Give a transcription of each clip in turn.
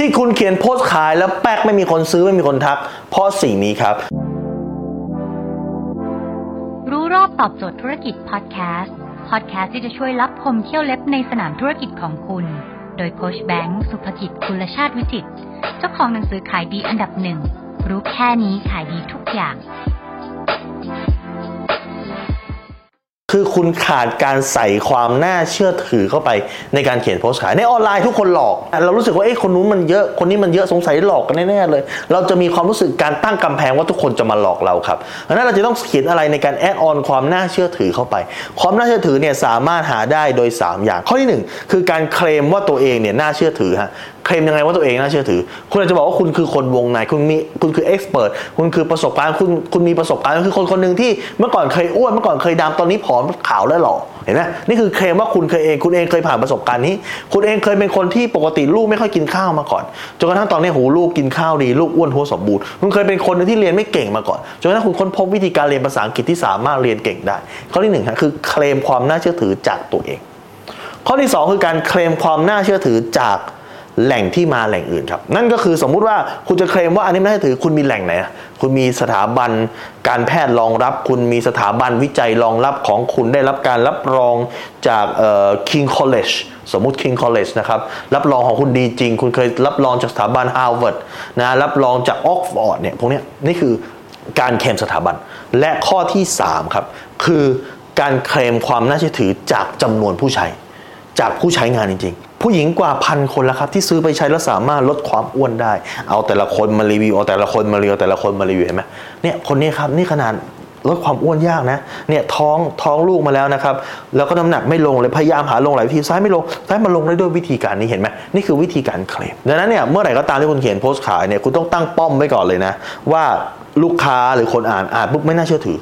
ที่คุณเขียนโพสต์ขายแล้วแป๊กไม่มีคนซื้อไม่มีคนทัก เพราะสิ่งนี้ครับ รู้รอบตอบโจทย์ธุรกิจพอดแคสต์พอดแคสต์ที่จะช่วยรับพมเที่ยวเล็บในสนามธุรกิจของคุณ โดยโคชแบงค์สุภกิจคุลชาติวิจิตเจ้าของหนังสือขายดีอันดับหนึ่งรู้แค่นี้ขายดีทุกอย่าง คือคุณขาดการใส่ความน่าเชื่อถือเข้าไปในการเขียนโพสต์ขายในออนไลน์ทุกคนหลอก เรารู้สึกว่าเอ๊ะคนนู้นมันเยอะคนนี้มันเยอะสงสัยหลอกกันแน่ๆเลย เราจะมีความรู้สึกการตั้งกำแพงว่าทุกคนจะมาหลอกเราครับดังนั้นเราจะต้องเขียนอะไรในการ add on ความน่าเชื่อถือเข้าไป ความน่าเชื่อถือเนี่ยสามารถหาได้โดย 3 อย่างข้อที่หนึ่งคือการเคลมว่าตัวเองเนี่ยน่าเชื่อถือฮะ เคลมยังไงว่าตัวเองน่าเชื่อถือ คุณอาจจะบอกว่าคุณคือคนวงในคุณมีคุณคือ expert คุณคือประสบการณ์คุณคุณมีประสบการณ์คือคนคนหนึ่งที่เมื่อก่อนเคยอ้วนเมื่อก่อนเคยดำตอนนี้ผอมขาวและหล่อเห็นไหมนี่คือเคลมว่าคุณเคยเองคุณเองเคยผ่านประสบการณ์นี้ คุณเองเคยเป็นคนที่ปกติลูกไม่ค่อยกินข้าวมาก่อนจนกระทั่งตอนนี้หูลูกกินข้าวดีลูกอ้วนท้วสมบูรณ์คุณเคยเป็นคนที่เรียนไม่เก่งมาก่อนจนกระทั่งคุณค้นพบวิธีการเรียนภาษาอังกฤษที่สามารถเรียนเก่งได้ ข้อที่หนึ่งคือเคลมความน่าเชื่อถือจากตัวเอง ข้อที่ 2 คือการเคลมความน่าเชื่อถือจาก แหล่งที่มาแหล่งอื่นครับ นั่นก็คือสมมุติว่าคุณจะเคลมว่าอันนี้ไม่ได้ถือคุณมีแหล่งไหนคุณมีสถาบันการแพทย์รองรับ คุณมีสถาบันวิจัยรองรับของคุณได้รับการรับรองจากเอ่อ King College สมมุติ King College นะครับรับรองของคุณดีจริง คุณเคยรับรองจากสถาบัน Harvard นะรับรองจาก Oxford เนี่ยพวกนี้นี่คือการเคลมสถาบัน และข้อที่ 3 ครับ คือการเคลมความน่าเชื่อถือจากจำนวนผู้ใช้ จากผู้ใช้งานจริงๆ ผู้หญิงกว่าพันคนแล้วครับ ที่ซื้อไปใช้แล้วสามารถลดความอ้วนได้ เอาแต่ละคนมารีวิวเอาแต่ละคนมารีวิวแต่ละคนมารีวิวเห็นไหมเนี่ยคนนี้ครับนี่ขนาดลดความอ้วนยากนะเนี่ยท้องท้องลูกมาแล้วนะครับ แล้วก็น้ำหนักไม่ลงเลยพยายามหาลงหลายวิธีซ้ายไม่ลงซ้ายมาลงได้ด้วยวิธีการนี้เห็นไหมนี่คือวิธีการเคลมดังนั้นเนี่ยเมื่อไหร่ก็ตามที่คุณเขียนโพสต์ขายเนี่ยคุณต้องตั้งป้อมไว้ก่อนเลยนะ ว่าลูกค้าหรือคนอ่านอ่านปุ๊บไม่น่าเชื่อถือ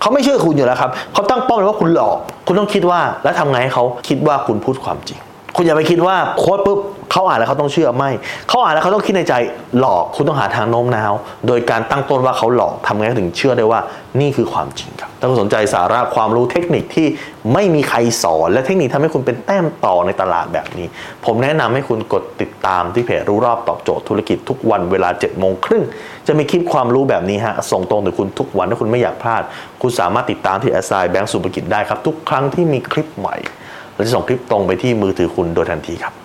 เขาไม่เชื่อคุณอยู่แล้วครับเขาตั้งป้าเลยว่าคุณหลอก คุณต้องคิดว่าแล้วทำไงให้เขาคิดว่าคุณพูดความจริง คุณอย่าไปคิดว่าโค้ดปุ๊บเขาอ่านแล้วเขาต้องเชื่อไม่เขาอ่านแล้วเขาต้องคิดในใจหลอกคุณต้องหาทางโน้มน้าว โดยการตั้งต้นว่าเขาหลอกทำไงถึงเชื่อได้ว่านี่คือความจริงครับถ้าคุณสนใจสาระความรู้เทคนิคที่ไม่มีใครสอน และเทคนิคทำให้คุณเป็นแต้มต่อในตลาดแบบนี้ ผมแนะนำให้คุณกดติดตามที่เพจรู้รอบตอบโจทย์ธุรกิจทุกวันเวลา7จ็ดโมงครึ่งจะมีคลิปความรู้แบบนี้ฮะส่งตรงถึงคุณทุกวันถ้าคุณไม่อยากพลาด คุณสามารถติดตามที่แอสไซแบงก์สุภกิจได้ครับทุกครั้งที่มีคลิปใหม่ เราจะส่งคลิปตรงไปที่มือถือคุณโดยทันทีครับ